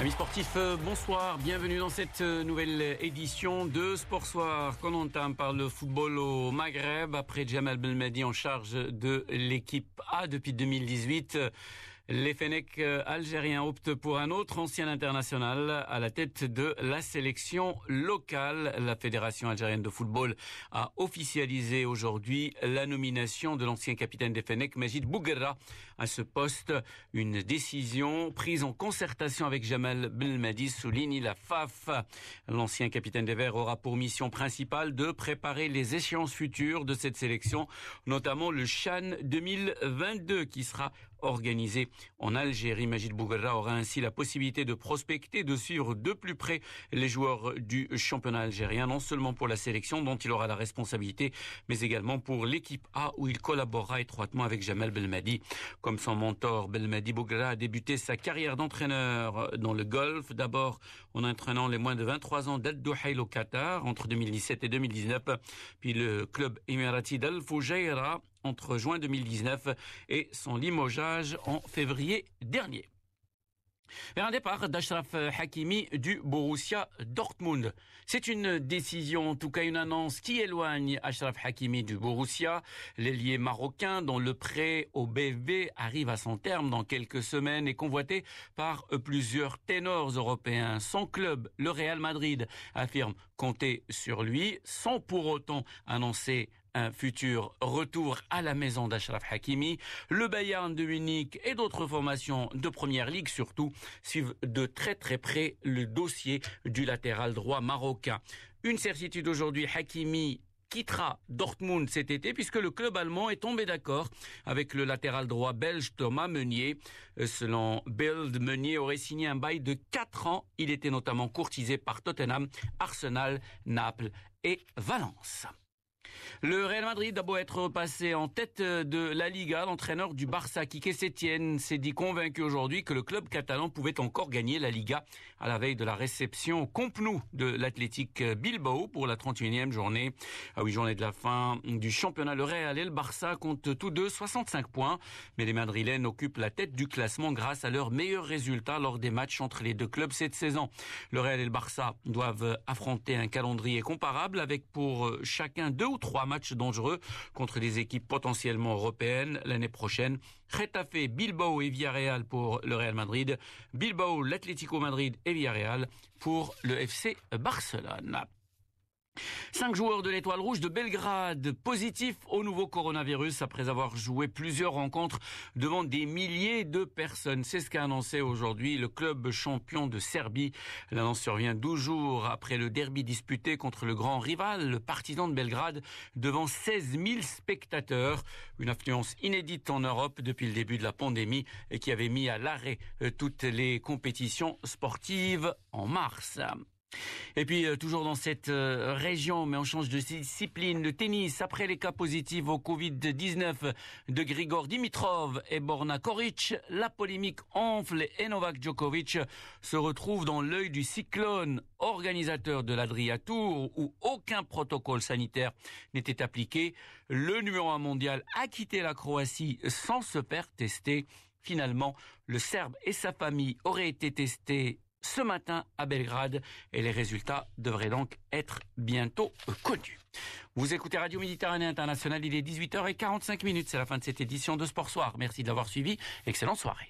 Amis sportifs, euh, bonsoir, bienvenue dans cette euh, nouvelle édition de Sport Soir qu'on entame par le football au Maghreb après Jamal Belmadi en charge de l'équipe A depuis 2018. Les Fennecs euh, algériens optent pour un autre ancien international à la tête de la sélection locale. La Fédération algérienne de football a officialisé aujourd'hui la nomination de l'ancien capitaine des Fennecs, Majid Bouguerra, à ce poste. Une décision prise en concertation avec Jamal Belmadi, souligne la FAF. L'ancien capitaine des Verts aura pour mission principale de préparer les échéances futures de cette sélection, notamment le Chan 2022 qui sera organisé en Algérie. Majid Bouguerra aura ainsi la possibilité de prospecter, de suivre de plus près les joueurs du championnat algérien, non seulement pour la sélection dont il aura la responsabilité, mais également pour l'équipe A où il collaborera étroitement avec Jamal Belmadi. Comme son mentor, Belmadi Bouguerra a débuté sa carrière d'entraîneur dans le golf, d'abord en entraînant les moins de 23 ans d'Al Duhail au Qatar entre 2017 et 2019, puis le club émirati d'Al Fujairah entre juin 2019 et son limogeage en février dernier. Vers un départ d'Ashraf Hakimi du Borussia Dortmund. C'est une décision, en tout cas une annonce qui éloigne Ashraf Hakimi du Borussia. L'ailier marocain dont le prêt au BFB arrive à son terme dans quelques semaines est convoité par plusieurs ténors européens. Son club, le Real Madrid, affirme compter sur lui sans pour autant annoncer un futur retour à la maison d'Ashraf Hakimi. Le Bayern de Munich et d'autres formations de première ligue surtout suivent de très très près le dossier du latéral droit marocain. Une certitude aujourd'hui, Hakimi quittera Dortmund cet été puisque le club allemand est tombé d'accord avec le latéral droit belge Thomas Meunier. Selon Bild, Meunier aurait signé un bail de 4 ans. Il était notamment courtisé par Tottenham, Arsenal, Naples et Valence. Le Real Madrid a beau être passé en tête de la Liga, l'entraîneur du Barça, Quique Sétienne, s'est dit convaincu aujourd'hui que le club catalan pouvait encore gagner la Liga à la veille de la réception au de l'Athletic Bilbao pour la 31e journée. À huit journées de la fin du championnat, le Real et le Barça comptent tous deux 65 points, mais les Madrilènes occupent la tête du classement grâce à leurs meilleurs résultats lors des matchs entre les deux clubs cette saison. Le Real et le Barça doivent affronter un calendrier comparable avec pour chacun deux ou trois matchs dangereux contre des équipes potentiellement européennes l'année prochaine. Retafe, Bilbao et Villarreal pour le Real Madrid. Bilbao, l'Atlético Madrid et Villarreal pour le FC Barcelone. Cinq joueurs de l'étoile rouge de Belgrade positifs au nouveau coronavirus après avoir joué plusieurs rencontres devant des milliers de personnes. C'est ce qu'a annoncé aujourd'hui le club champion de Serbie. L'annonce survient 12 jours après le derby disputé contre le grand rival, le partisan de Belgrade, devant 16 000 spectateurs. Une affluence inédite en Europe depuis le début de la pandémie et qui avait mis à l'arrêt toutes les compétitions sportives en mars. Et puis, euh, toujours dans cette euh, région, mais on change de discipline, le tennis, après les cas positifs au Covid-19 de Grigor Dimitrov et Borna Koric, la polémique enfle et Novak Djokovic se retrouve dans l'œil du cyclone, organisateur de l'Adria Tour, où aucun protocole sanitaire n'était appliqué. Le numéro un mondial a quitté la Croatie sans se faire tester. Finalement, le Serbe et sa famille auraient été testés ce matin à Belgrade et les résultats devraient donc être bientôt connus. Vous écoutez Radio Méditerranée Internationale, il est 18h45 minutes, c'est la fin de cette édition de Sport Soir. Merci de l'avoir suivi, excellente soirée.